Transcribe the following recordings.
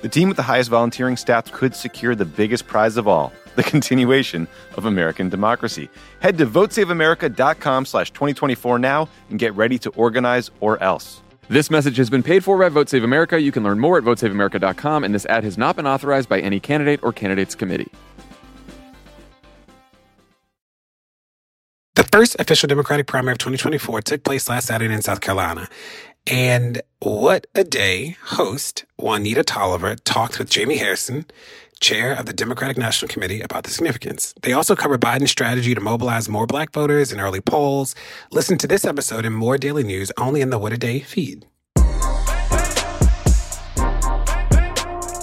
The team with the highest volunteering stats could secure the biggest prize of all, the continuation of American democracy. Head to votesaveamerica.com slash 2024 now and get ready to organize or else. This message has been paid for by Vote Save America. You can learn more at votesaveamerica.com, and this ad has not been authorized by any candidate or candidates committee. The first official Democratic primary of 2024 took place last Saturday in South Carolina. And what a day host Juanita Tolliver talked with Jamie Harrison, chair of the Democratic National Committee, about the significance. They also covered Biden's strategy to mobilize more black voters in early polls. Listen to this episode and more daily news only in the What a Day feed.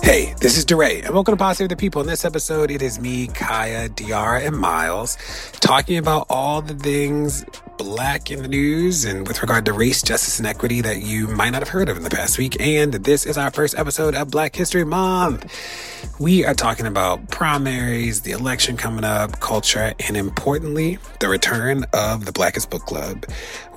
Hey, this is DeRay, and welcome to Pod Save the People. In this episode, it is me, Kaya, De'Ara, and Miles talking about all the things black in the news and with regard to race, justice, and equity that you might not have heard of in the past week. And this is our first episode of Black History Month. We are talking about primaries, the election coming up, culture, and importantly, the return of the Blackest Book Club.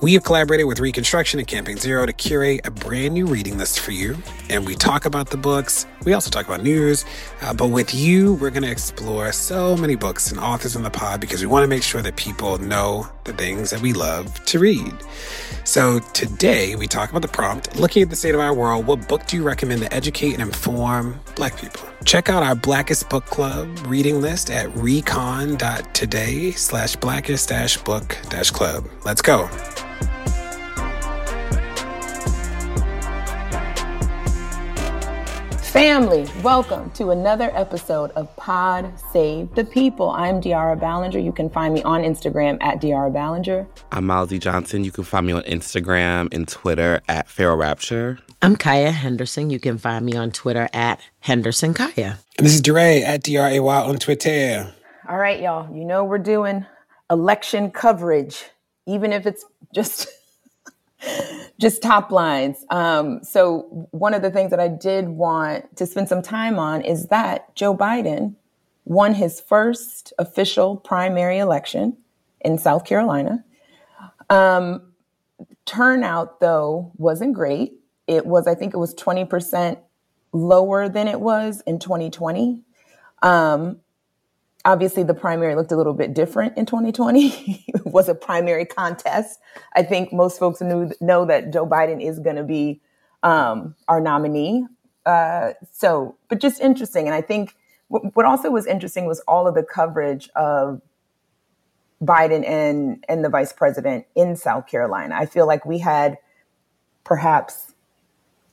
We have collaborated with Reconstruction and Campaign Zero to curate a brand new reading list for you. And we talk about the books. We also talk about news. Uh, but with you, we're going to explore so many books and authors in the pod because we want to make sure that people know the things that we love to read. So today we talk about the prompt, looking at the state of our world, what book do you recommend to educate and inform black people? Check out our Blackest Book Club reading list at recon.today slash blackest book club. Let's go. Family, welcome to another episode of Pod Save the People. I'm De'Ara Balenger. You can find me on Instagram at De'Ara Balenger. I'm Miles Johnson. You can find me on Instagram and Twitter at Feral Rapture. I'm Kaya Henderson. You can find me on Twitter at Henderson Kaya. And this is DeRay at DRAY on Twitter. All right, y'all. You know we're doing election coverage, even if it's just just top lines. Um, so one of the things that I did want to spend some time on is that Joe Biden won his first official primary election in South Carolina. Um, turnout, though, wasn't great. It was, I think, it was twenty percent lower than it was in 2020. Um, obviously the primary looked a little bit different in 2020 it was a primary contest. I think most folks knew know that joe biden is going to be um, our nominee. Uh, so but just interesting and i think w- what also was interesting was all of the coverage of biden and and the vice president in south carolina. I feel like we had perhaps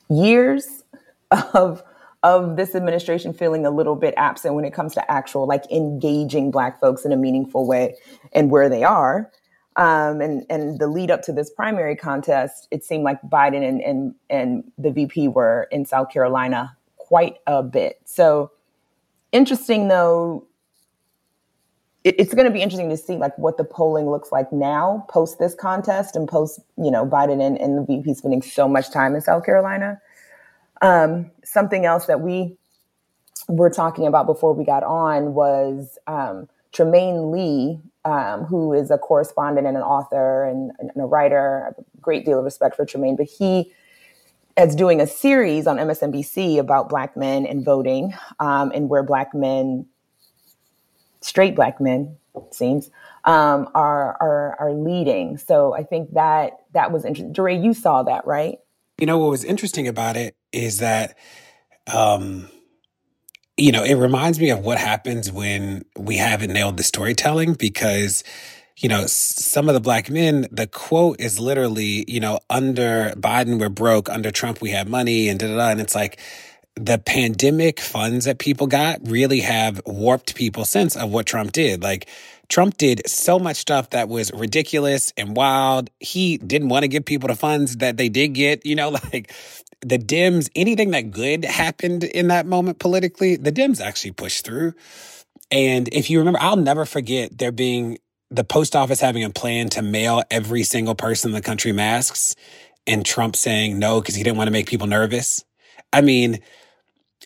years of of this administration feeling a little bit absent when it comes to actual like engaging black folks in a meaningful way and where they are. Um, and and the lead up to this primary contest it seemed like biden and and and the vp were in south carolina quite a bit. So interesting though it, it's going to be interesting to see like what the polling looks like now post this contest and post you know biden and, and the vp spending so much time in south carolina um, something else that we were talking about before we got on was um, Trymaine Lee, um, who is a correspondent and an author and, and, a writer. A great deal of respect for Trymaine, but he is doing a series on MSNBC about Black men and voting um, and where Black men, straight Black men, seems, um, are, are, are leading. So I think that that was interesting. DeRay, you saw that, right? You know, what was interesting about it is that, um, you know, it reminds me of what happens when we haven't nailed the storytelling because, you know, some of the black men, the quote is literally, you know, under Biden, we're broke, under Trump, we have money, and da da da. And it's like, the pandemic funds that people got really have warped people's sense of what Trump did. Like, Trump did so much stuff that was ridiculous and wild. He didn't want to give people the funds that they did get. You know, like the Dems, anything that good happened in that moment politically, the Dems actually pushed through. And if you remember, I'll never forget there being the post office having a plan to mail every single person in the country masks and Trump saying no because he didn't want to make people nervous. I mean,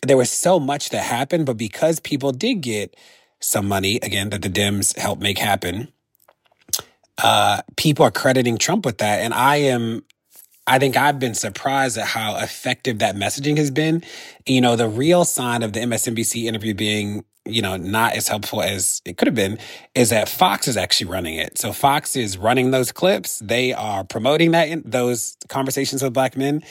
there was so much that happened, but because people did get some money, again, that the Dems helped make happen, uh, people are crediting Trump with that. And I am, I think I've been surprised at how effective that messaging has been. You know, the real sign of the MSNBC interview being you know, not as helpful as it could have been, is that Fox is actually running it. So Fox is running those clips. They are promoting that in those conversations with black men.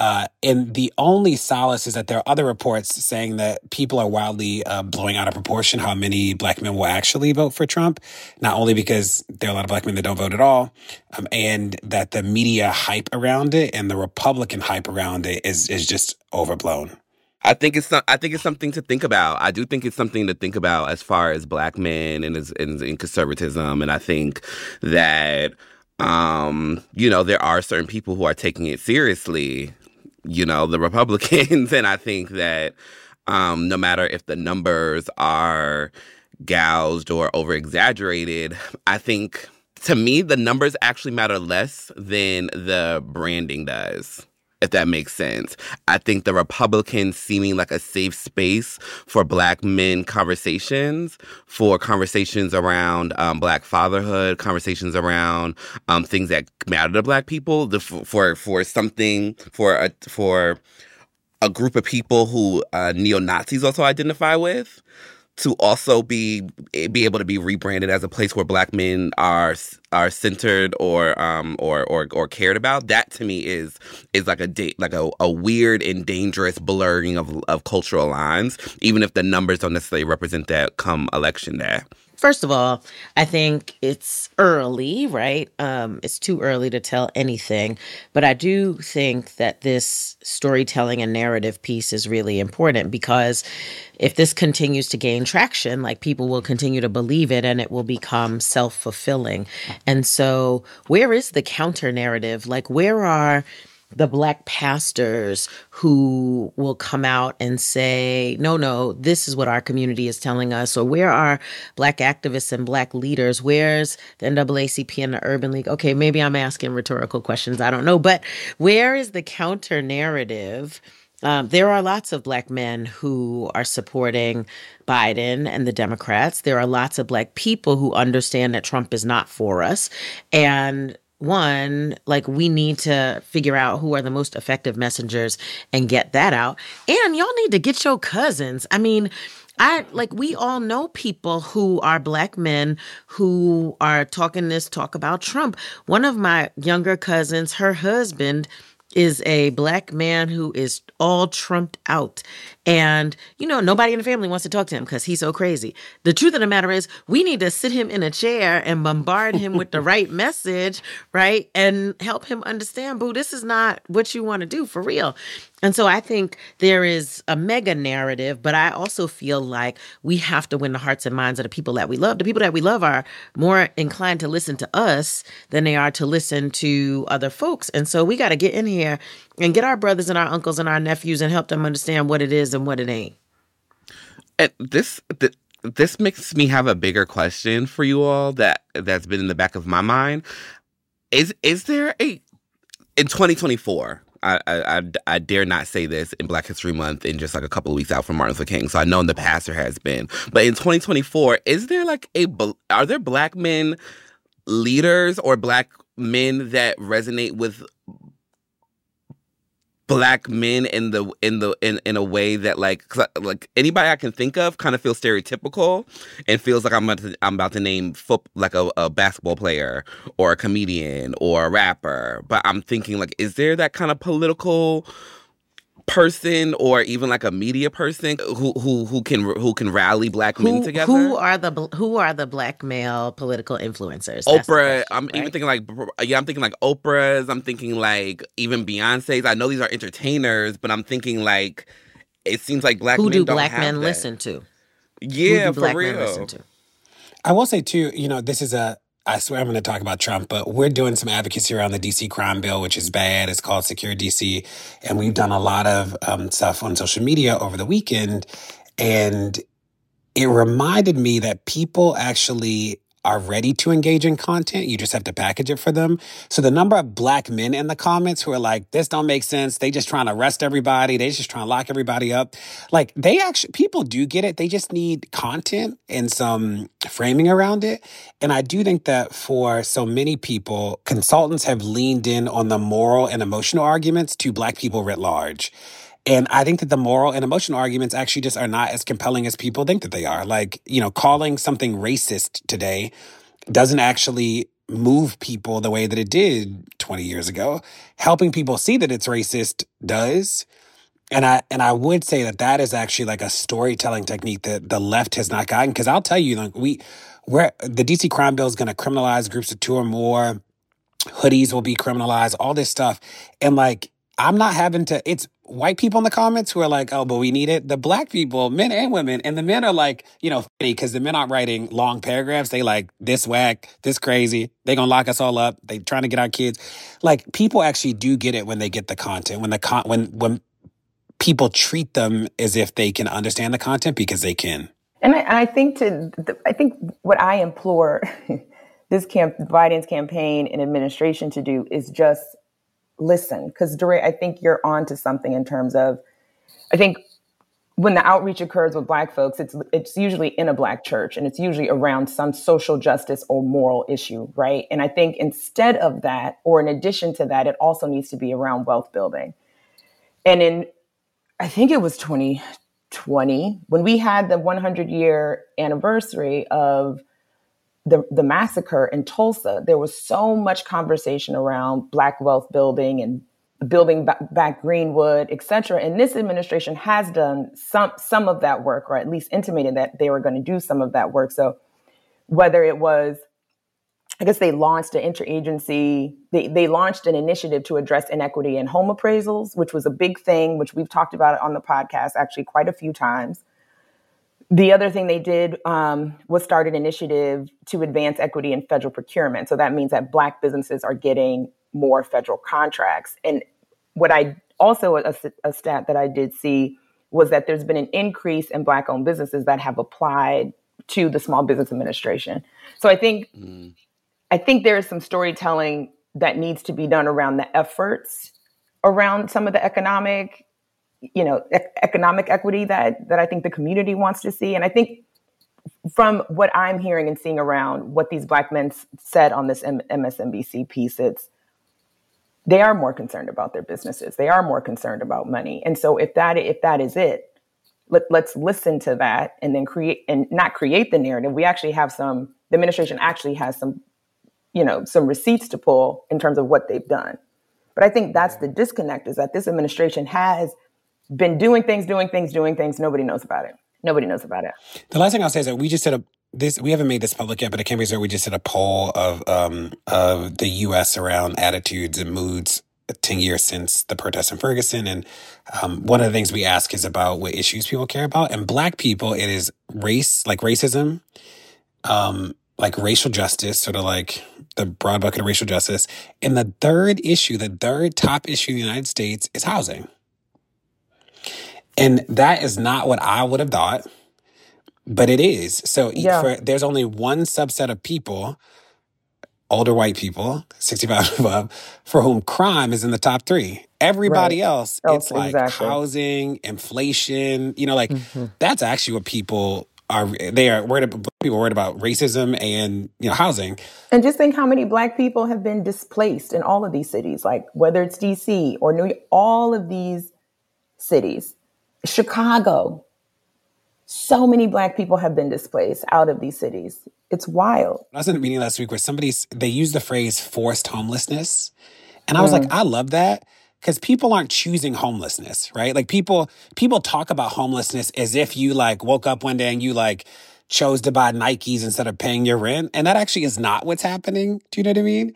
Uh, and the only solace is that there are other reports saying that people are wildly uh, blowing out of proportion how many black men will actually vote for Trump, not only because there are a lot of black men that don't vote at all, um, and that the media hype around it and the Republican hype around it is is just overblown. I think it's I think it's something to think about. I do think it's something to think about as far as black men and as in, in conservatism, and I think that um, you know there are certain people who are taking it seriously you know, the Republicans. and I think that um, no matter if the numbers are gouged or over exaggerated, I think to me, the numbers actually matter less than the branding does if that makes sense. I think the Republicans seeming like a safe space for Black men conversations, for conversations around um, Black fatherhood, conversations around um, things that matter to Black people, the, for for something for a for a group of people who uh, neo Nazis also identify with to also be be able to be rebranded as a place where black men are are centered or um or or or cared about that to me is is like a date like a, a weird and dangerous blurring of of cultural lines even if the numbers don't necessarily represent that come election day First of all, I think it's early, right? Um, it's too early to tell anything. But I do think that this storytelling and narrative piece is really important because if this continues to gain traction, like people will continue to believe it and it will become self fulfilling. And so, where is the counter narrative? Like, where are the black pastors who will come out and say, no, no, this is what our community is telling us, or where are black activists and black leaders? Where's the NAACP and the Urban League? Okay, maybe I'm asking rhetorical questions. I don't know. But where is the counter narrative? Um, there are lots of black men who are supporting Biden and the Democrats. There are lots of black people who understand that Trump is not for us. And one, like we need to figure out who are the most effective messengers and get that out. And y'all need to get your cousins. I mean, I like we all know people who are black men who are talking this talk about Trump. One of my younger cousins, her husband is a black man who is all trumped out. And, you know, nobody in the family wants to talk to him because he's so crazy. The truth of the matter is, we need to sit him in a chair and bombard him with the right message, right? And help him understand, boo, this is not what you want to do for real. And so I think there is a mega narrative, but I also feel like we have to win the hearts and minds of the people that we love. The people that we love are more inclined to listen to us than they are to listen to other folks. And so we got to get in here and get our brothers and our uncles and our nephews and help them understand what it is and what it ain't. And this, th- this makes me have a bigger question for you all that that's been in the back of my mind. Is is there a in 2024 I, I, I dare not say this in Black History Month in just like a couple of weeks out from Martin Luther King. So I know in the past there has been, but in 2024, is there like a are there Black men leaders or Black men that resonate with black men in the in the in, in a way that like uh, like anybody I can think of kind of feels stereotypical and feels like I'm about to, I'm about to name foot like a, a basketball player or a comedian or a rapper. But I'm thinking like, is there that kind of political person or even like a media person who who who can who can rally black who, men together. Who are the who are the black male political influencers? Oprah. Question, I'm right? even thinking like yeah, I'm thinking like Oprah's. I'm thinking like even Beyonce's. I know these are entertainers, but I'm thinking like it seems like black men. who men do black men that. listen to? Yeah, for real. I will say too. You know, this is a I swear I'm going to talk about Trump, but we're doing some advocacy around the DC crime bill, which is bad. It's called Secure DC. And we've done a lot of um, stuff on social media over the weekend. And it reminded me that people actually are ready to engage in content. You just have to package it for them. So the number of black men in the comments who are like, this don't make sense. They just trying to arrest everybody. They just trying to lock everybody up. Like they actually, people do get it. They just need content and some framing around it. And I do think that for so many people, consultants have leaned in on the moral and emotional arguments to black people writ large. And I think that the moral and emotional arguments actually just are not as compelling as people think that they are. Like, you know, calling something racist today doesn't actually move people the way that it did 20 years ago. Helping people see that it's racist does. And I and I would say that that is actually like a storytelling technique that the left has not gotten. Because I'll tell you, like we, where the DC crime bill is going to criminalize groups of two or more, hoodies will be criminalized, all this stuff, and like I'm not having to. It's white people in the comments who are like, oh, but we need it. The black people, men and women, and the men are like, you know, because the men aren't writing long paragraphs. They like this whack, this crazy. They gonna lock us all up. They trying to get our kids. Like people actually do get it when they get the content. When the con when when people treat them as if they can understand the content because they can. And I, I think to I think what I implore this camp Biden's campaign and administration to do is just listen because DeRay, I think you're on to something in terms of I think when the outreach occurs with black folks, it's it's usually in a black church and it's usually around some social justice or moral issue, right? And I think instead of that, or in addition to that, it also needs to be around wealth building. And in I think it was 2020 when we had the 100 year anniversary of the, the massacre in Tulsa, there was so much conversation around Black wealth building and building back Greenwood, et cetera. And this administration has done some some of that work, or at least intimated that they were going to do some of that work. So whether it was, I guess they launched an interagency, they, they launched an initiative to address inequity in home appraisals, which was a big thing, which we've talked about on the podcast actually quite a few times. The other thing they did um, was start an initiative to advance equity in federal procurement. So that means that Black businesses are getting more federal contracts. And what I also, a, a stat that I did see was that there's been an increase in Black owned businesses that have applied to the Small Business Administration. So I think, mm. I think there is some storytelling that needs to be done around the efforts around some of the economic you know economic equity that that I think the community wants to see. And I think from what I'm hearing and seeing around what these black men said on this M- MSNBC piece it's they are more concerned about their businesses. They are more concerned about money. And so if that if that is it let, let's listen to that and then create and not create the narrative. We actually have some the administration actually has some you know some receipts to pull in terms of what they've done. But i think that's the disconnect is that this administration has been doing things, doing things, doing things. Nobody knows about it. Nobody knows about it. The last thing I'll say is that we just did a this we haven't made this public yet, but at Cambridge we just did a poll of um of the U.S. around attitudes and moods. 10 years since the protests in Ferguson. And um, one of the things we ask is about what issues people care about. And Black people, it is race, like racism, um, like racial justice, sort of like the broad bucket of racial justice. And the third issue, the third top issue in the United States is housing. And that is not what I would have thought, but it is. So yeah. for, there's only one subset of people, older white people, 65 and above, for whom crime is in the top three. Everybody right. else, oh, it's like exactly. housing, inflation, you know, like mm-hmm. that's actually what people are, they are worried about People worried about racism and you know housing. And just think how many black people have been displaced in all of these cities, like whether it's DC or New York, all of these cities, Chicago. So many black people have been displaced out of these cities. It's wild. I was in a meeting last week where somebody they used the phrase forced homelessness, and I was like, mm. I love that because people aren't choosing homelessness, right? Like people people talk about homelessness as if you like woke up one day and you like chose to buy Nikes instead of paying your rent, and that actually is not what's happening. Do you know what I mean?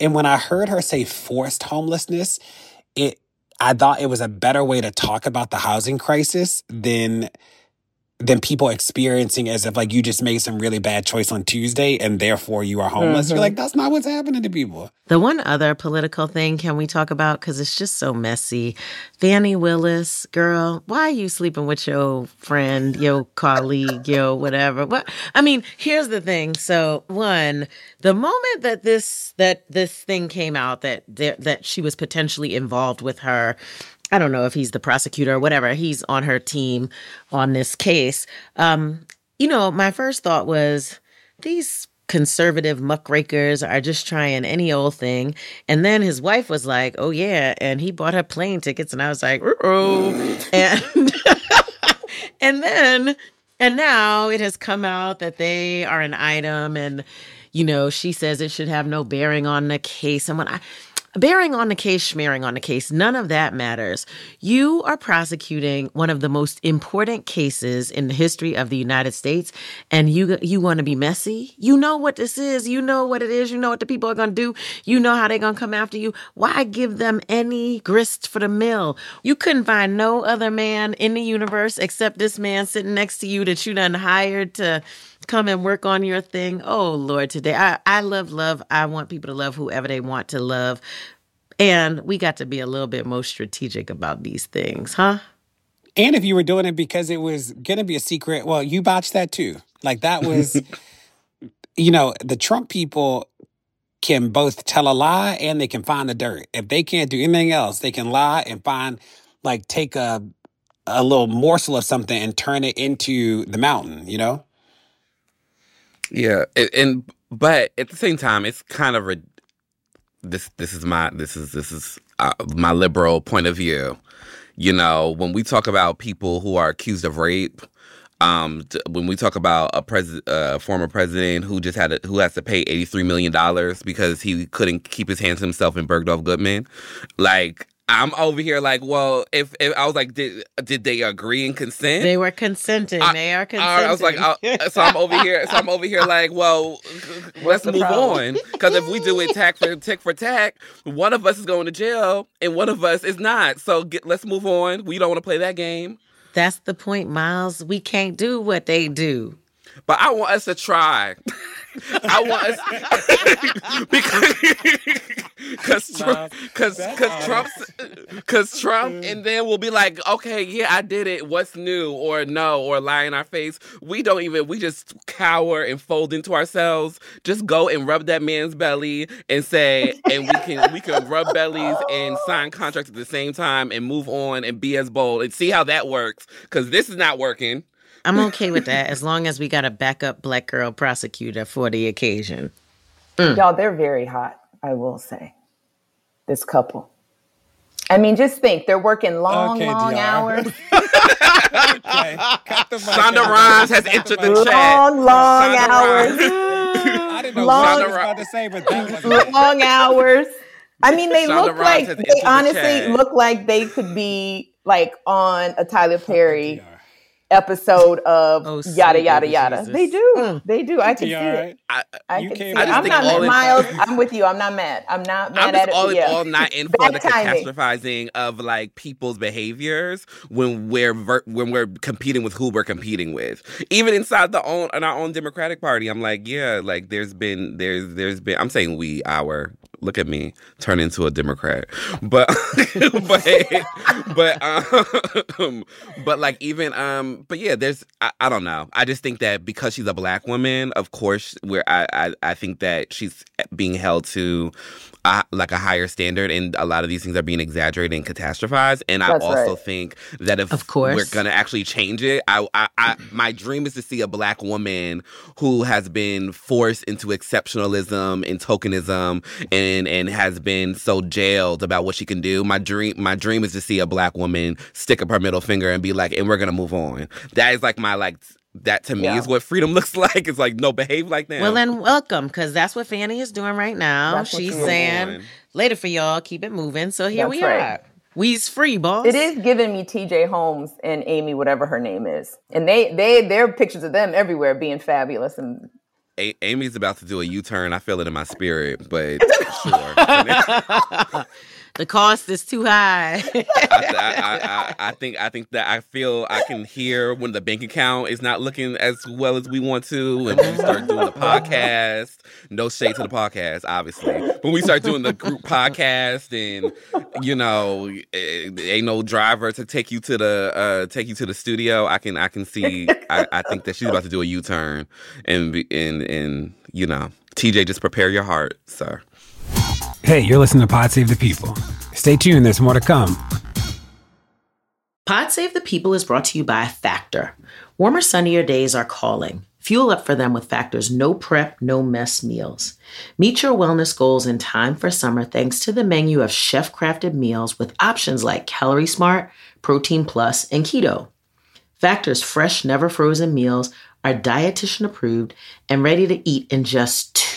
And when I heard her say forced homelessness, it I thought it was a better way to talk about the housing crisis than than people experiencing as if like you just made some really bad choice on Tuesday and therefore you are homeless. Mm-hmm. You're like, that's not what's happening to people. The one other political thing can we talk about because it's just so messy. Fani Willis, girl, why are you sleeping with your friend, your colleague, your whatever? What I mean, here's the thing. So one, the moment that this that this thing came out that that she was potentially involved with her I don't know if he's the prosecutor or whatever. He's on her team on this case. Um, you know, my first thought was these conservative muckrakers are just trying any old thing. And then his wife was like, "Oh yeah," and he bought her plane tickets, and I was like, "Oh," and and then and now it has come out that they are an item, and you know, she says it should have no bearing on the case. And when I Bearing on the case, smearing on the case, none of that matters. You are prosecuting one of the most important cases in the history of the United States, and you you want to be messy. You know what this is. You know what it is. You know what the people are going to do. You know how they're going to come after you. Why give them any grist for the mill? You couldn't find no other man in the universe except this man sitting next to you that you done hired to come and work on your thing. Oh Lord, today I, I love love. I want people to love whoever they want to love. And we got to be a little bit more strategic about these things, huh? And if you were doing it because it was gonna be a secret, well, you botched that too. Like that was you know, the Trump people can both tell a lie and they can find the dirt. If they can't do anything else, they can lie and find like take a a little morsel of something and turn it into the mountain, you know? Yeah, and, and but at the same time, it's kind of re- this. This is my this is this is uh, my liberal point of view. You know, when we talk about people who are accused of rape, um, when we talk about a president, uh, former president who just had a, who has to pay eighty three million dollars because he couldn't keep his hands to himself in Bergdorf Goodman, like I'm over here like, well, if, if I was like, did did they agree and consent? They were consenting. I, they are consenting. I was like, uh, I, so I'm over here. So I'm over here like, well, let's move on because if we do it tack for tick for tack, one of us is going to jail and one of us is not. So get, let's move on. We don't want to play that game. That's the point, Miles. We can't do what they do. But I want us to try. I want because because because Trump because Trump and then we'll be like, okay, yeah, I did it. What's new or no or lie in our face? We don't even. We just cower and fold into ourselves. Just go and rub that man's belly and say, and we can we can rub bellies and sign contracts at the same time and move on and be as bold and see how that works. Because this is not working. I'm okay with that as long as we got a backup black girl prosecutor for the occasion. Mm. Y'all, they're very hot, I will say. This couple. I mean, just think they're working long, okay, long DR. hours. okay. Shonda Rhimes has entered the long, chat. Long, long hours. I didn't know long, what I was about to say, but that was long hours. I mean, they Shonda look Rhimes like they honestly the look like they could be like on a Tyler Perry episode of oh, yada yada yada. Jesus. They do. Mm. They do. I can see right? it. I, I can see it. I'm not mad. Miles, I'm with you. I'm not mad. I'm not mad I'm just at all it. in all not in for the timing. catastrophizing of like people's behaviors when we're ver- when we're competing with who we're competing with. Even inside the own in our own Democratic Party, I'm like, yeah, like there's been there's there's been I'm saying we our look at me turn into a democrat. But but but um but like even um but yeah there's I, I, don't know. I just think that because she's a black woman of course where I, I i think that she's being held to a, like a higher standard, and a lot of these things are being exaggerated and catastrophized. And I also right. think that if Of course. we're gonna actually change it, I, I, I, my dream is to see a black woman who has been forced into exceptionalism and tokenism, and and has been so jailed about what she can do. My dream, my dream is to see a black woman stick up her middle finger and be like, "And we're gonna move on." That is like my like. That to me Yeah. is what freedom looks like. It's like no, behave like that. Well, then welcome, because that's what Fani is doing right now. That's She's she's saying, doing. later for y'all, keep it moving. So here That's we right. are. We's free, boss. It is giving me TJ Holmes and Amy, whatever her name is. And they they there are pictures of them everywhere being fabulous and A- Amy's about to do a U turn. I feel it in my spirit, but sure. The cost is too high. I, I, I, I think I think that I feel I can hear when the bank account is not looking as well as we want to, and we start doing the podcast. No shade to the podcast, obviously. When we start doing the group podcast, and you know, eh, ain't no driver to take you to the uh, take you to the studio. I can I can see. I, I think that she's about to do a U turn, and be- and and you know, TJ, just prepare your heart, sir. Hey, you're listening to Pod Save the People. Stay tuned, there's more to come. Pod Save the People is brought to you by Factor. Warmer, sunnier days are calling. Fuel up for them with Factor's no prep, no mess meals. Meet your wellness goals in time for summer thanks to the menu of chef crafted meals with options like Calorie Smart, Protein Plus, and Keto. Factor's fresh, never frozen meals are dietitian approved and ready to eat in just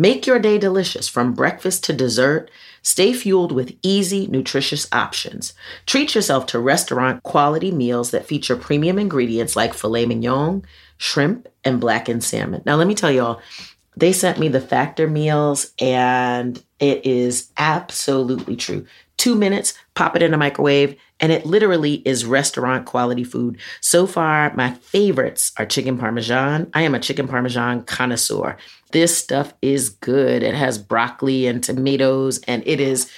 Make your day delicious from breakfast to dessert. Stay fueled with easy, nutritious options. Treat yourself to restaurant quality meals that feature premium ingredients like filet mignon, shrimp, and blackened salmon. Now, let me tell y'all, they sent me the factor meals, and it is absolutely true. Two minutes, pop it in a microwave, and it literally is restaurant quality food. So far, my favorites are chicken parmesan. I am a chicken parmesan connoisseur. This stuff is good. It has broccoli and tomatoes, and it is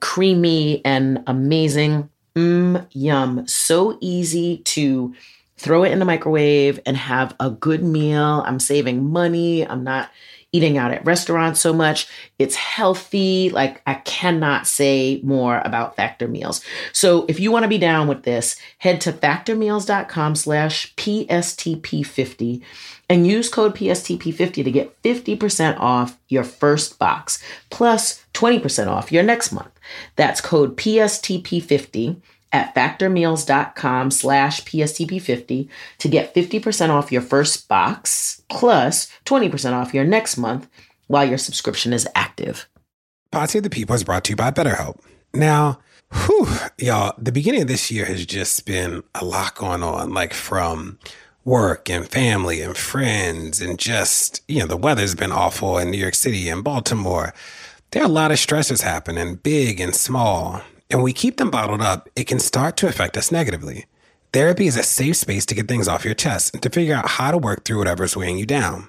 creamy and amazing. Mmm, yum. So easy to throw it in the microwave and have a good meal. I'm saving money. I'm not eating out at restaurants so much. It's healthy. Like I cannot say more about Factor Meals. So if you want to be down with this, head to factormeals.com slash PSTP50 and use code PSTP50 to get 50% off your first box plus 20% off your next month. That's code PSTP50 at factormeals.com slash PSTP50 to get 50% off your first box plus 20% off your next month while your subscription is active. Pod of the People is brought to you by BetterHelp. Now, whew, y'all, the beginning of this year has just been a lot going on, like from work and family and friends, and just, you know, the weather's been awful in New York City and Baltimore. There are a lot of stressors happening, big and small. And we keep them bottled up, it can start to affect us negatively. Therapy is a safe space to get things off your chest and to figure out how to work through whatever's weighing you down.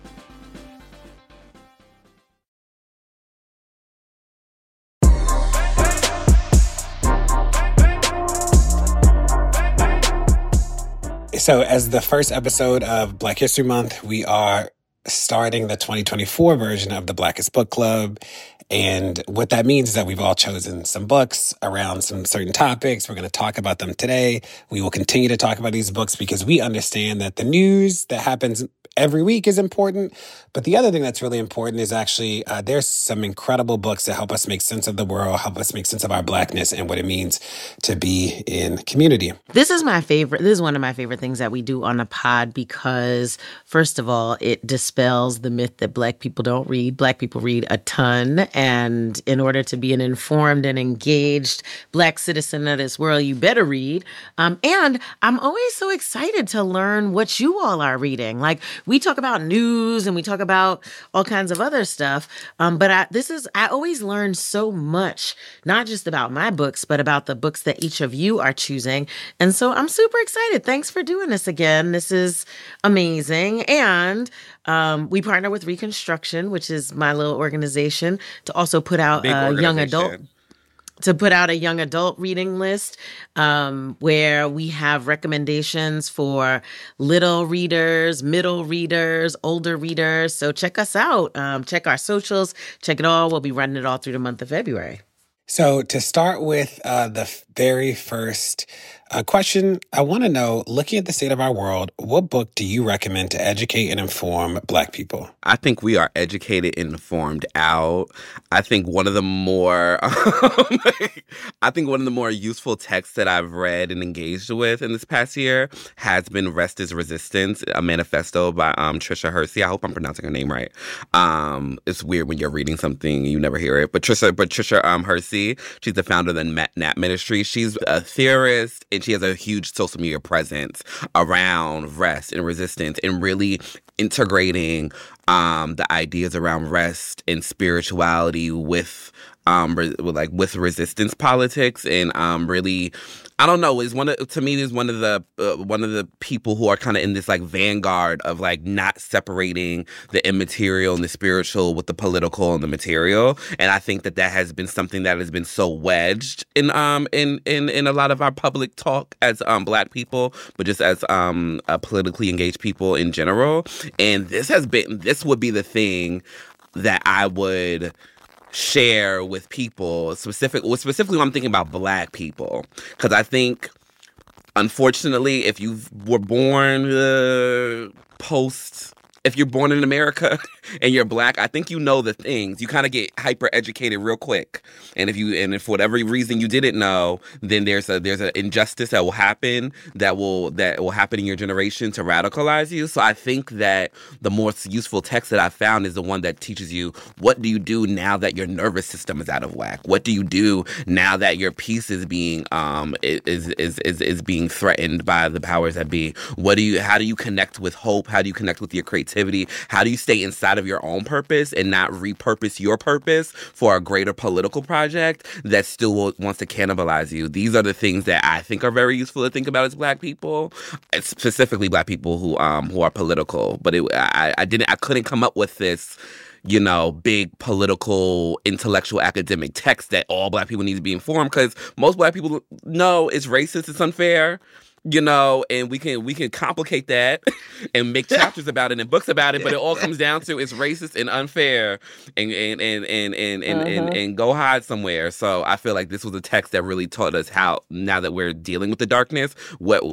So, as the first episode of Black History Month, we are starting the 2024 version of the Blackest Book Club. And what that means is that we've all chosen some books around some certain topics. We're going to talk about them today. We will continue to talk about these books because we understand that the news that happens every week is important. But the other thing that's really important is actually uh, there's some incredible books that help us make sense of the world, help us make sense of our blackness and what it means to be in community. This is my favorite. This is one of my favorite things that we do on the pod because, first of all, it dispels the myth that black people don't read. Black people read a ton. And in order to be an informed and engaged black citizen of this world, you better read. Um, and I'm always so excited to learn what you all are reading. Like, we talk about news and we talk about all kinds of other stuff. Um, but I, this is, I always learn so much, not just about my books, but about the books that each of you are choosing. And so I'm super excited. Thanks for doing this again. This is amazing. And um, we partner with Reconstruction, which is my little organization, to also put out a young adult to put out a young adult reading list um, where we have recommendations for little readers, middle readers, older readers. So check us out. Um, check our socials. Check it all. We'll be running it all through the month of February. So, to start with uh, the very first a question I want to know looking at the state of our world, what book do you recommend to educate and inform Black people? I think we are educated and informed out. I think one of the more, I think one of the more useful texts that I've read and engaged with in this past year has been Rest is Resistance, a manifesto by um, Tricia Hersey. I hope I'm pronouncing her name right. Um, it's weird when you're reading something, you never hear it. But Tricia, but Tricia um, Hersey, she's the founder of the Nap Ministry. She's a theorist and she has a huge social media presence around rest and resistance and really integrating um, the ideas around rest and spirituality with um re- like with resistance politics and um really I don't know is one of to me is one of the uh, one of the people who are kind of in this like vanguard of like not separating the immaterial and the spiritual with the political and the material and I think that that has been something that has been so wedged in um in in in a lot of our public talk as um black people but just as um uh, politically engaged people in general and this has been this would be the thing that I would share with people specific well, specifically when I'm thinking about black people. Because I think unfortunately if you were born uh, post if you're born in America and you're black, I think you know the things. You kind of get hyper educated real quick. And if you and if for whatever reason you didn't know, then there's a there's an injustice that will happen that will that will happen in your generation to radicalize you. So I think that the most useful text that I found is the one that teaches you what do you do now that your nervous system is out of whack? What do you do now that your peace is being um is is is, is being threatened by the powers that be? What do you how do you connect with hope? How do you connect with your creativity? How do you stay inside of your own purpose and not repurpose your purpose for a greater political project that still will, wants to cannibalize you? These are the things that I think are very useful to think about as Black people, specifically Black people who um who are political. But it, I, I didn't I couldn't come up with this you know, big political, intellectual, academic text that all black people need to be informed because most black people know it's racist, it's unfair you know, and we can we can complicate that and make chapters about it and books about it, but it all comes down to it's racist and unfair and and and and and and, uh-huh. and, and, go hide somewhere. So I feel like this was a text that really taught us how now that we're dealing with the darkness, what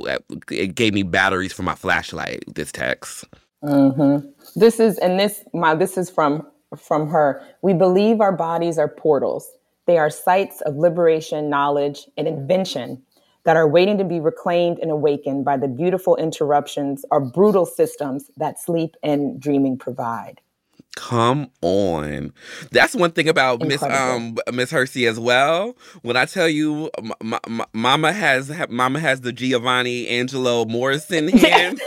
it gave me batteries for my flashlight. This text. Mm-hmm. This is and this my this is from from her. We believe our bodies are portals. They are sites of liberation, knowledge, and invention that are waiting to be reclaimed and awakened by the beautiful interruptions or brutal systems that sleep and dreaming provide. Come on. That's one thing about Miss um Miss Hersey as well. When I tell you m- m- Mama has Mama has the Giovanni Angelo Morrison hand.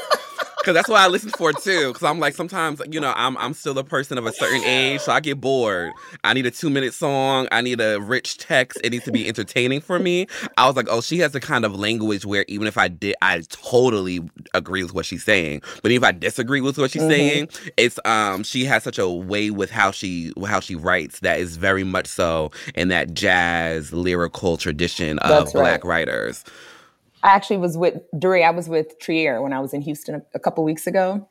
Because that's what I listen for too. Because I'm like, sometimes, you know, I'm I'm still a person of a certain age, so I get bored. I need a two minute song. I need a rich text. It needs to be entertaining for me. I was like, oh, she has a kind of language where even if I did, I totally agree with what she's saying. But if I disagree with what she's mm-hmm. saying, it's um she has such a way with how she how she writes that is very much so in that jazz lyrical tradition of Black writers. I actually was with Dury. I was with Trier when I was in Houston a, a couple weeks ago,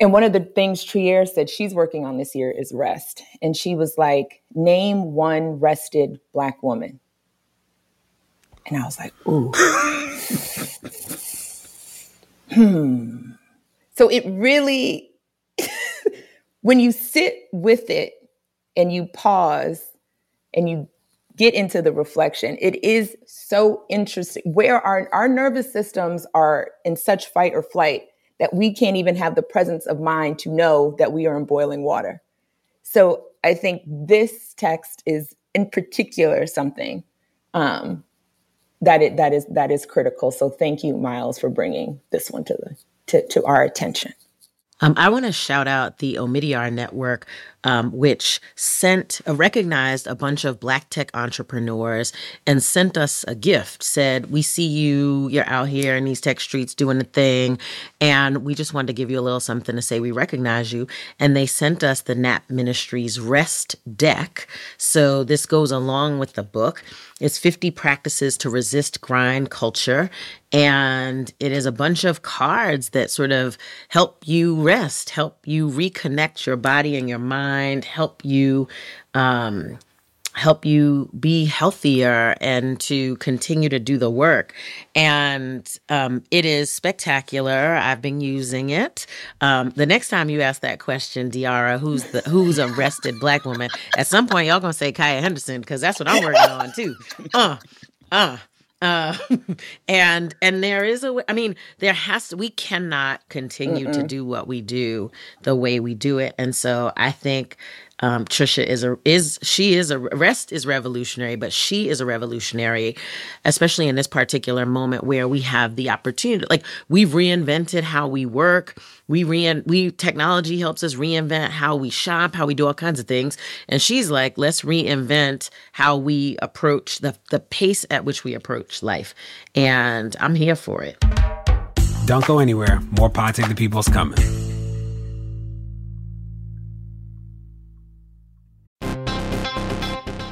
and one of the things Trier said she's working on this year is rest, and she was like, "Name one rested Black woman." And I was like, "Ooh." hmm. So it really, when you sit with it and you pause and you get into the reflection, it is so interesting where our, our nervous systems are in such fight or flight that we can't even have the presence of mind to know that we are in boiling water. So I think this text is in particular something um, that it that is that is critical. So thank you, Myles, for bringing this one to the to, to our attention. Um, I want to shout out the Omidyar Network, um, which sent, uh, recognized a bunch of Black tech entrepreneurs and sent us a gift. Said, "We see you. You're out here in these tech streets doing the thing, and we just wanted to give you a little something to say we recognize you." And they sent us the Nap Ministry's Rest Deck. So this goes along with the book. It's 50 practices to resist grind culture. And it is a bunch of cards that sort of help you rest, help you reconnect your body and your mind, help you um, help you be healthier and to continue to do the work. And um, it is spectacular. I've been using it. Um, the next time you ask that question, De'Ara, who's the who's a rested black woman? At some point, y'all gonna say Kaya Henderson because that's what I'm working on too. Uh, uh. Uh, and and there is a I mean there has to we cannot continue Mm-mm. to do what we do the way we do it and so I think um, Tricia is a is she is a rest is revolutionary, but she is a revolutionary, especially in this particular moment where we have the opportunity. Like we've reinvented how we work. We rein we technology helps us reinvent how we shop, how we do all kinds of things. And she's like, let's reinvent how we approach the the pace at which we approach life. And I'm here for it. Don't go anywhere. More Save the People's coming.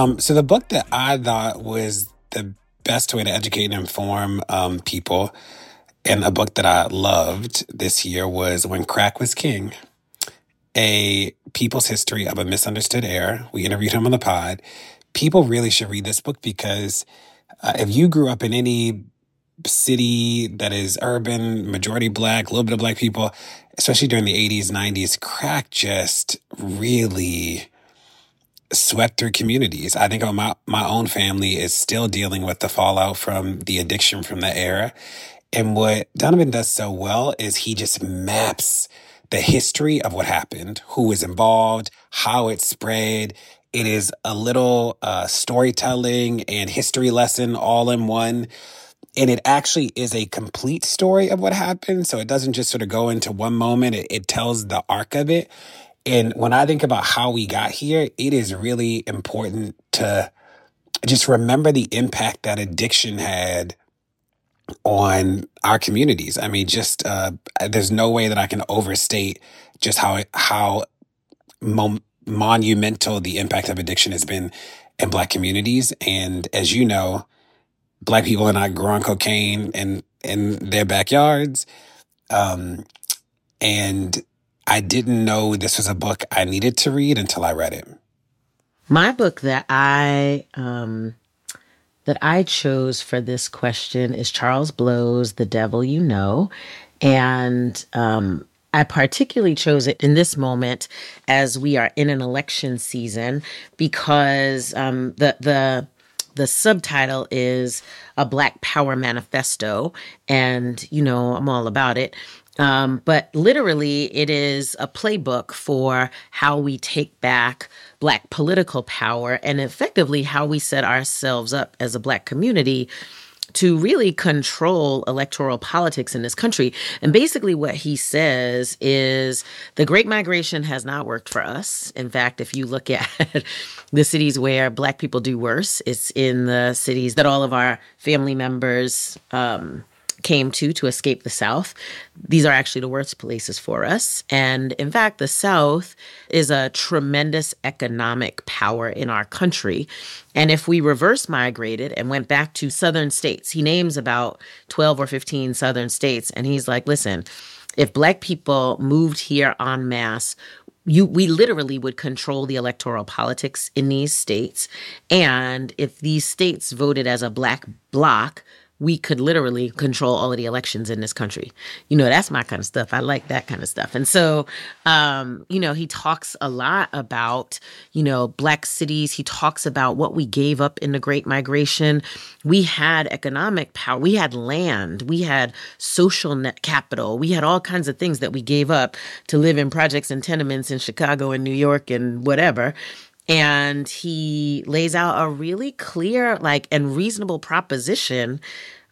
Um, so the book that I thought was the best way to educate and inform um, people, and a book that I loved this year was When Crack Was King, a people's history of a misunderstood era. We interviewed him on the pod. People really should read this book because uh, if you grew up in any city that is urban, majority black, a little bit of black people, especially during the 80s, 90s, crack just really swept through communities. I think my my own family is still dealing with the fallout from the addiction from that era. And what Donovan does so well is he just maps the history of what happened, who was involved, how it spread. It is a little uh, storytelling and history lesson all in one. and it actually is a complete story of what happened. So it doesn't just sort of go into one moment, it, it tells the arc of it. And when I think about how we got here, it is really important to just remember the impact that addiction had on our communities. I mean, just uh, there's no way that I can overstate just how how mon- monumental the impact of addiction has been in Black communities. And as you know, Black people are not growing cocaine in in their backyards. Um, and I didn't know this was a book I needed to read until I read it. My book that I um, that I chose for this question is Charles Blow's The Devil You Know. And um, I particularly chose it in this moment as we are in an election season because um, the the the subtitle is a Black Power Manifesto, and you know I'm all about it. Um, but literally, it is a playbook for how we take back Black political power and effectively how we set ourselves up as a Black community to really control electoral politics in this country. And basically, what he says is the Great Migration has not worked for us. In fact, if you look at the cities where Black people do worse, it's in the cities that all of our family members, um, came to to escape the South. These are actually the worst places for us. And in fact, the South is a tremendous economic power in our country. And if we reverse migrated and went back to Southern states, he names about 12 or 15 Southern states. And he's like, listen, if Black people moved here en masse, you we literally would control the electoral politics in these states and if these states voted as a black bloc we could literally control all of the elections in this country. You know, that's my kind of stuff. I like that kind of stuff. And so, um, you know, he talks a lot about, you know, black cities. He talks about what we gave up in the Great Migration. We had economic power, we had land, we had social net capital, we had all kinds of things that we gave up to live in projects and tenements in Chicago and New York and whatever and he lays out a really clear like and reasonable proposition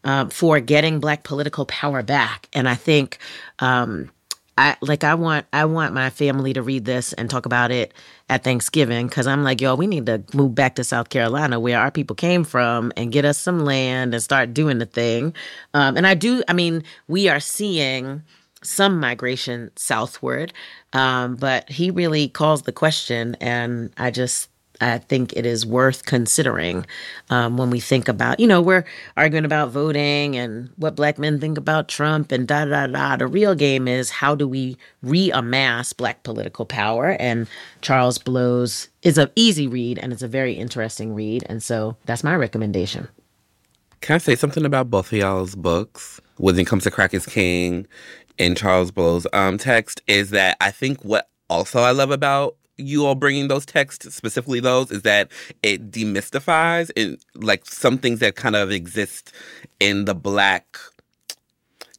uh, for getting black political power back and i think um, I like I want I want my family to read this and talk about it at Thanksgiving because I'm like, yo, we need to move back to South Carolina where our people came from and get us some land and start doing the thing. Um, and I do, I mean, we are seeing some migration southward. Um, but he really calls the question, and I just I think it is worth considering um, when we think about, you know, we're arguing about voting and what black men think about Trump and da da da. The real game is how do we reamass black political power? And Charles Blow's is an easy read and it's a very interesting read. And so that's my recommendation. Can I say something about both of y'all's books? When it comes to Crack is King and Charles Blow's um, text, is that I think what also I love about you all bringing those texts, specifically those, is that it demystifies and like some things that kind of exist in the black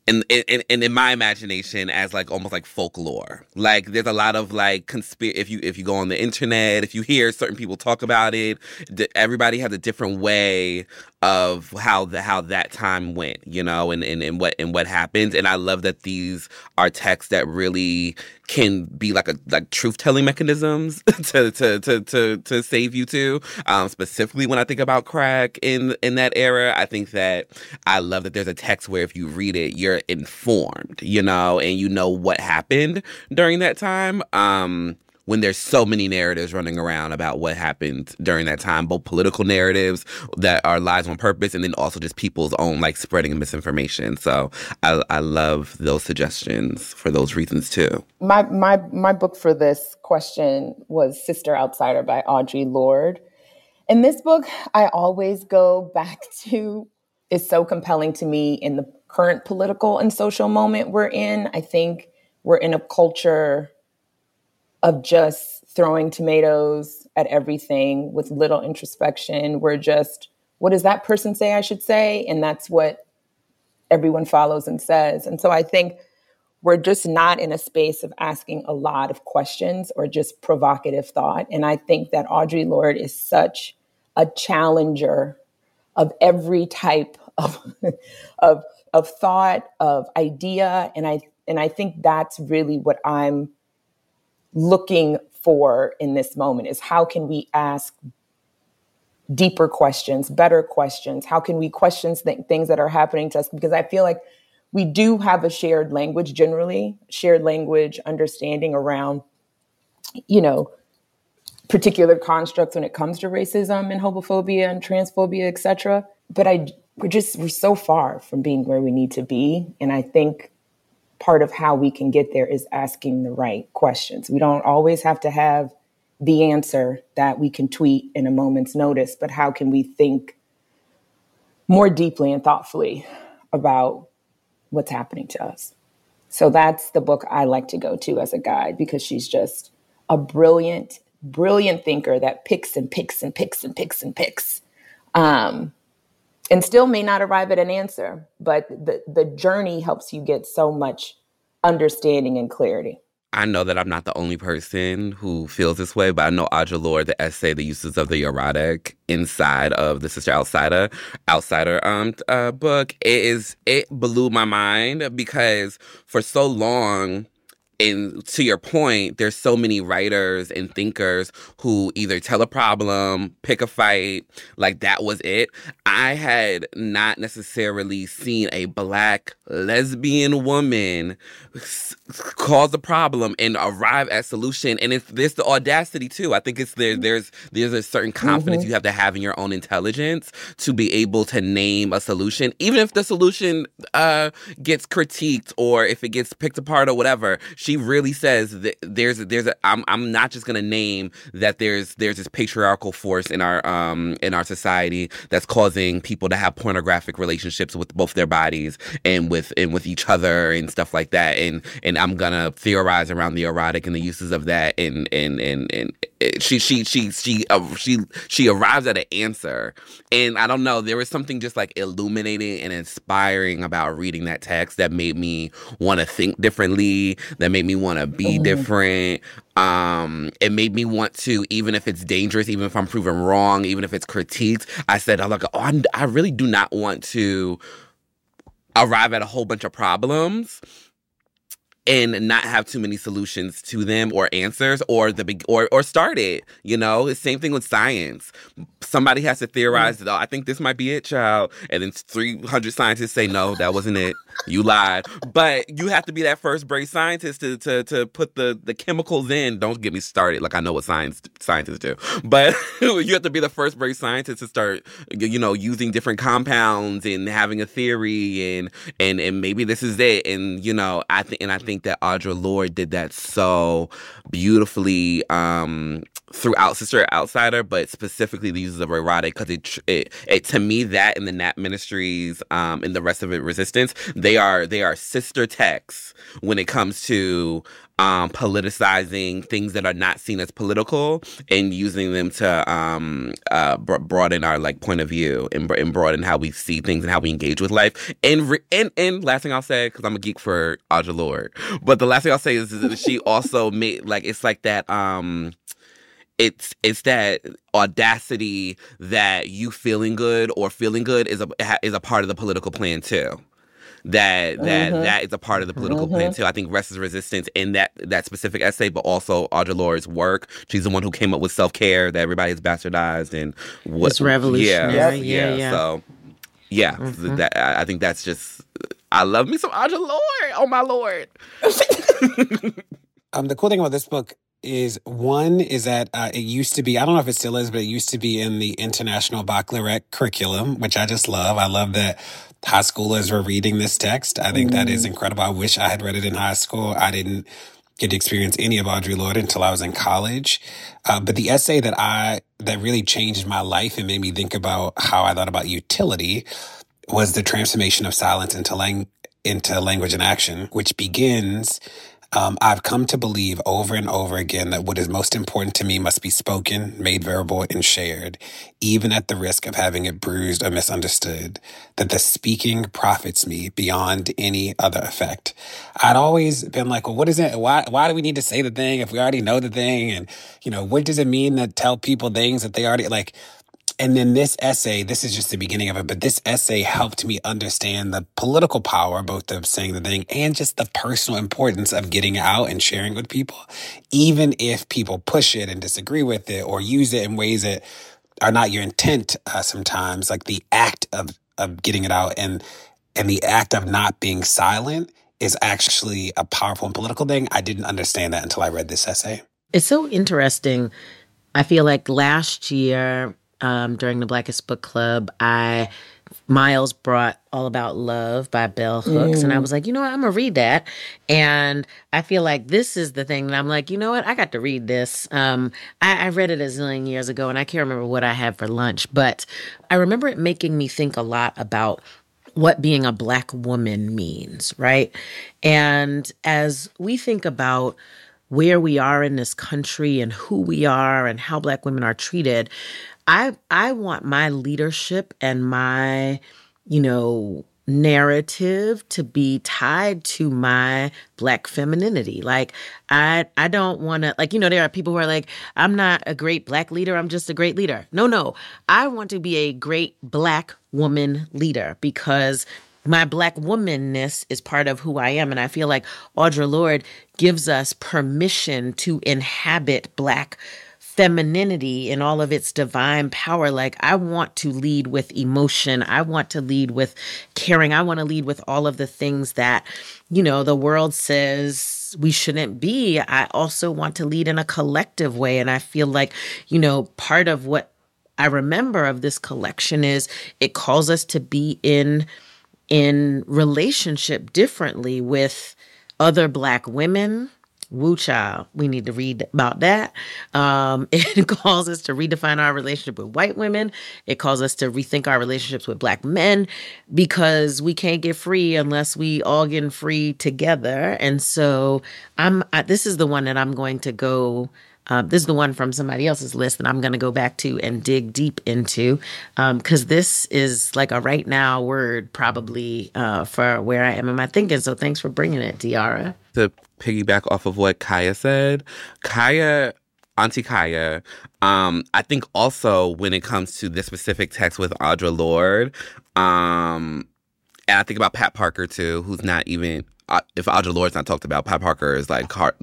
in, in, in, in my imagination as like almost like folklore. Like there's a lot of like conspiracy. If you if you go on the internet, if you hear certain people talk about it, everybody has a different way of how the how that time went, you know, and, and, and what and what happened. And I love that these are texts that really can be like a like truth telling mechanisms to, to to to to save you too. Um, specifically when I think about crack in in that era, I think that I love that there's a text where if you read it, you're informed, you know, and you know what happened during that time. Um, when there's so many narratives running around about what happened during that time, both political narratives that are lies on purpose, and then also just people's own like spreading misinformation. So I, I love those suggestions for those reasons too. My my my book for this question was Sister Outsider by Audre Lorde. In this book, I always go back to is so compelling to me in the current political and social moment we're in. I think we're in a culture of just throwing tomatoes at everything with little introspection. We're just, what does that person say I should say? And that's what everyone follows and says. And so I think we're just not in a space of asking a lot of questions or just provocative thought. And I think that Audre Lorde is such a challenger of every type of of of thought, of idea, and I and I think that's really what I'm looking for in this moment is how can we ask deeper questions, better questions? How can we question th- things that are happening to us? Because I feel like we do have a shared language generally, shared language understanding around, you know, particular constructs when it comes to racism and homophobia and transphobia, et cetera. But I we're just we're so far from being where we need to be. And I think part of how we can get there is asking the right questions. We don't always have to have the answer that we can tweet in a moment's notice, but how can we think more deeply and thoughtfully about what's happening to us? So that's the book I like to go to as a guide because she's just a brilliant, brilliant thinker that picks and picks and picks and picks and picks. Um, and still may not arrive at an answer, but the, the journey helps you get so much understanding and clarity. I know that I'm not the only person who feels this way, but I know Audre Lorde, the essay, The Uses of the Erotic, inside of the Sister Outsider, Outsider um uh, book, it is it blew my mind because for so long and to your point, there's so many writers and thinkers who either tell a problem, pick a fight, like that was it. I had not necessarily seen a black lesbian woman cause a problem and arrive at solution. And it's there's the audacity too. I think it's there. There's there's a certain confidence mm-hmm. you have to have in your own intelligence to be able to name a solution, even if the solution uh, gets critiqued or if it gets picked apart or whatever. She really says that there's there's a I'm I'm not just gonna name that there's there's this patriarchal force in our um in our society that's causing people to have pornographic relationships with both their bodies and with and with each other and stuff like that. And and I'm gonna theorize around the erotic and the uses of that and and and and she she she she uh, she she arrives at an answer and I don't know there was something just like illuminating and inspiring about reading that text that made me want to think differently that made me want to be mm-hmm. different. Um, it made me want to, even if it's dangerous, even if I'm proven wrong, even if it's critiqued, I said, I'm like, oh, I, I really do not want to arrive at a whole bunch of problems and not have too many solutions to them or answers or the big or or start it. You know, it's same thing with science. Somebody has to theorize mm. that. Oh, I think this might be it, child, and then three hundred scientists say no, that wasn't it. You lied. But you have to be that first brave scientist to to to put the the chemicals in. Don't get me started. Like I know what science scientists do, but you have to be the first brave scientist to start, you know, using different compounds and having a theory and and and maybe this is it. And you know, I think and I think think that Audre Lorde did that so beautifully um, throughout Sister Outsider, but specifically the uses of erotic because it, it, it, to me that in the Nap Ministries um, and the rest of it Resistance they are they are sister texts when it comes to um, politicizing things that are not seen as political and using them to um, uh, broaden our like point of view and, and, broaden how we see things and how we engage with life. And re- and, and last thing I'll say because I'm a geek for Audre Lorde, but the last thing I'll say is, is that she also made like it's like that. Um, it's it's that audacity that you feeling good or feeling good is a is a part of the political plan too that that, mm-hmm. that is a part of the political mm-hmm. plan too. I think Rest is Resistance in that that specific essay, but also Audre Lorde's work. She's the one who came up with self care that everybody has bastardized and what it's revolutionary. Yeah, yeah, yeah. yeah. So yeah, mm-hmm. that, I think that's just. I love me some Audre Lorde. Oh my lord. um, the cool thing about this book is one is that uh, it used to be I don't know if it still is, but it used to be in the international baccalaureate curriculum, which I just love. I love that high schoolers were reading this text. I think mm. that is mm. incredible. I wish I had read it in high school. I didn't get to experience any of Audre Lorde until I was in college. Uh, but the essay that I that really changed my life and made me think about how I thought about utility was the transformation of silence into lang- into language and action, which begins um, I've come to believe over and over again that what is most important to me must be spoken, made verbal, and shared, even at the risk of having it bruised or misunderstood. That the speaking profits me beyond any other effect. I'd always been like, well, what is it? Why, why do we need to say the thing if we already know the thing? And, you know, what does it mean to tell people things that they already like? And then this essay, this is just the beginning of it, but this essay helped me understand the political power, both of saying the thing and just the personal importance of getting it out and sharing with people, even if people push it and disagree with it or use it in ways that are not your intent uh, sometimes, like the act of, of getting it out and, and the act of not being silent is actually a powerful and political thing. I didn't understand that until I read this essay. It's so interesting. I feel like last year um, during the Blackest Book Club, I Myles brought All About Love by Bell Hooks. Mm. And I mm. was like, you know what? I'm going to read that. And I feel like this is the thing that I'm like, you know what? I got to read this. Um, I, I read it a zillion years ago and I can't remember what I had for lunch, but I remember it making me think a lot about what being a Black woman means, right? And as we think about where we are in this country and who we are and how Black women are treated, I I want my leadership and my, you know, narrative to be tied to my black femininity. Like I I don't want to like you know there are people who are like I'm not a great black leader, I'm just a great leader. No, no. I want to be a great black woman leader because my black womanness is part of who I am and I feel like Audre Lorde gives us permission to inhabit black femininity and all of its divine power. Like, I want to lead with emotion. I want to lead with caring. I want to lead with all of the things that, you know, the world says we shouldn't be. I also want to lead in a collective way. And I feel like, you know, part of what I remember of this collection is it calls us to be in in relationship differently with other black women Woo child. We need to read about that. Um, it calls us to redefine our relationship with white women. It calls us to rethink our relationships with black men because we can't get free unless we all get free together. And so I'm I, this is the one that I'm going to go uh, this is the one from somebody else's list that I'm going to go back to and dig deep into because um, this is like a right now word probably uh, for where I am in my thinking. So thanks for bringing it, De'Ara. To piggyback off of what Kaya said, Kaya Auntie Kaya. Um, I think also when it comes to this specific text with Audre Lorde, um, and I think about Pat Parker too, who's not even if Audre Lorde's not talked about, Pat Parker is like hard,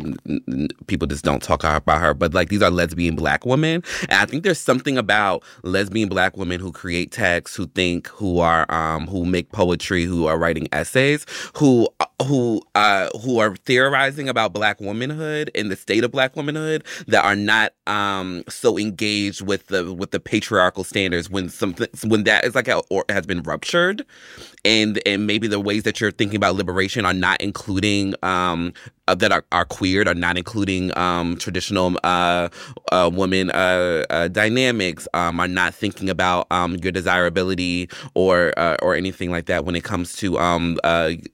people just don't talk about her. But like these are lesbian black women, and I think there's something about lesbian black women who create texts, who think, who are, um, who make poetry, who are writing essays, who who uh, who are theorizing about black womanhood and the state of black womanhood that are not um, so engaged with the with the patriarchal standards when something when that is like a, or has been ruptured and and maybe the ways that you're thinking about liberation are not including um, uh, that are, are queer are not including um, traditional uh, uh, woman uh, uh, dynamics um, are not thinking about um, your desirability or uh, or anything like that when it comes to um,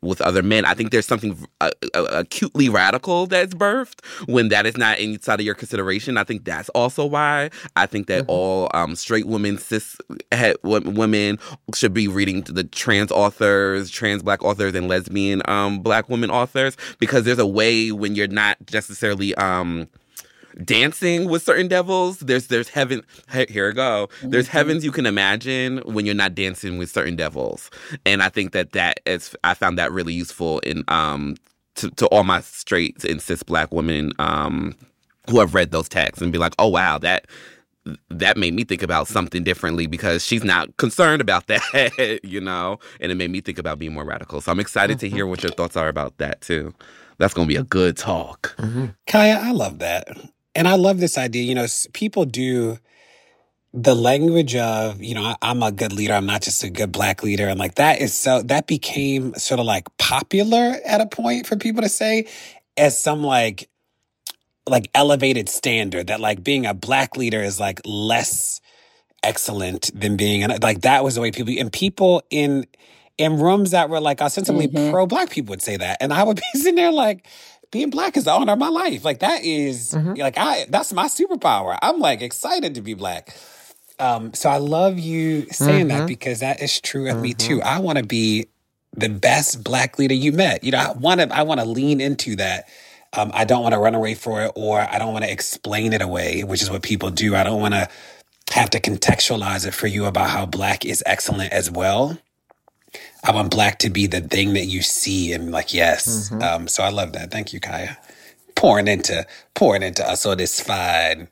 with other men. I think there's something acutely radical that's birthed when that is not inside of your consideration. I think that's also why I think that mm-hmm. all um, straight women, cis women should be reading the trans authors, trans black authors, and lesbian um, black women authors because there's a way way when you're not necessarily um dancing with certain devils there's there's heaven here we go there's mm-hmm. heavens you can imagine when you're not dancing with certain devils and i think that that is i found that really useful in um to, to all my straight and cis black women um who have read those texts and be like oh wow that that made me think about something differently because she's not concerned about that, you know, and it made me think about being more radical. So I'm excited mm-hmm. to hear what your thoughts are about that too. That's going to be a good talk. Mm-hmm. Kaya, I love that. And I love this idea. You know, people do the language of, you know, I'm a good leader. I'm not just a good black leader. And like that is so, that became sort of like popular at a point for people to say as some like, like elevated standard that like being a black leader is like less excellent than being, and like that was the way people, and people in, in rooms that were like ostensibly mm-hmm. pro black people would say that. And I would be sitting there like, being black is the honor of my life. Like that is, mm-hmm. like I that's my superpower. I'm like excited to be black. Um, so I love you saying mm-hmm. that because that is true of me too. Mm-hmm. I want to be the best black leader you met. You know, I want to I want to lean into that. Um, I don't want to run away for it or I don't want to explain it away, which is what people do. I don't want to have to contextualize it for you about how black is excellent as well. I want black to be the thing that you see and like, yes. Mm-hmm. Um, so I love that. Thank you, Kaya. Pouring into pouring into us on this fine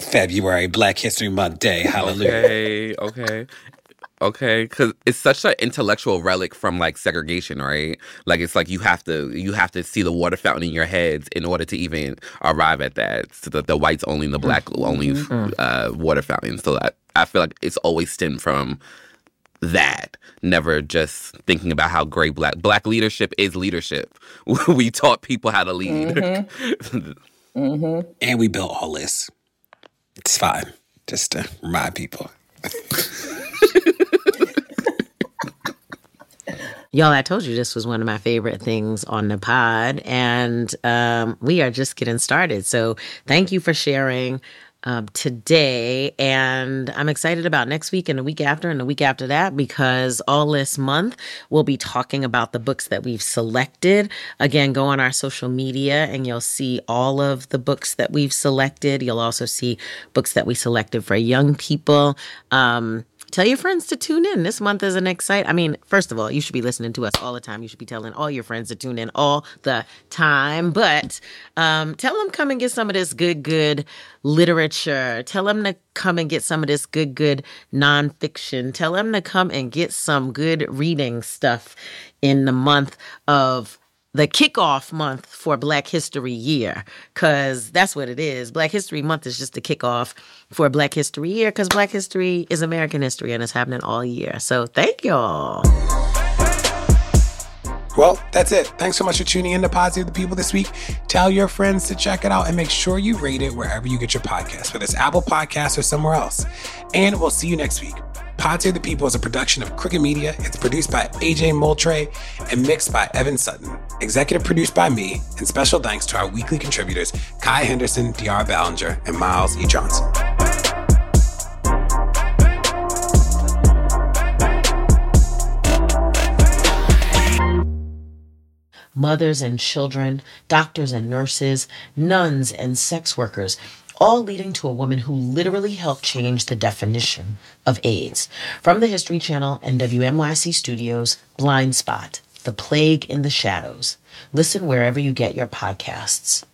February Black History Month day. Hallelujah. Okay, okay. Okay, because it's such an intellectual relic from like segregation, right? Like it's like you have to you have to see the water fountain in your heads in order to even arrive at that. So that the whites only and the black only mm-hmm. uh, water fountain. So that I feel like it's always stemmed from that. Never just thinking about how great black black leadership is leadership. we taught people how to lead, mm-hmm. mm-hmm. and we built all this. It's fine, just to remind people. Y'all, I told you this was one of my favorite things on the pod, and um, we are just getting started. So, thank you for sharing um, today. And I'm excited about next week and the week after and the week after that because all this month we'll be talking about the books that we've selected. Again, go on our social media and you'll see all of the books that we've selected. You'll also see books that we selected for young people. Um, Tell your friends to tune in. This month is an exciting. I mean, first of all, you should be listening to us all the time. You should be telling all your friends to tune in all the time. But um, tell them come and get some of this good, good literature. Tell them to come and get some of this good, good nonfiction. Tell them to come and get some good reading stuff in the month of the kickoff month for Black History Year, because that's what it is. Black History Month is just the kickoff for Black History Year, because Black History is American history and it's happening all year. So thank y'all. Well, that's it. Thanks so much for tuning in to Pod Save the People this week. Tell your friends to check it out and make sure you rate it wherever you get your podcast, whether it's Apple Podcasts or somewhere else. And we'll see you next week. Pod Save the People is a production of Crooked Media. It's produced by AJ Moultrie and mixed by Evan Sutton. Executive produced by me, and special thanks to our weekly contributors, Kaya Henderson, De'Ara Balenger, and Myles E. Johnson. Mothers and children, doctors and nurses, nuns and sex workers all leading to a woman who literally helped change the definition of AIDS. From the History Channel and WNYC Studios, Blind Spot, The Plague in the Shadows. Listen wherever you get your podcasts.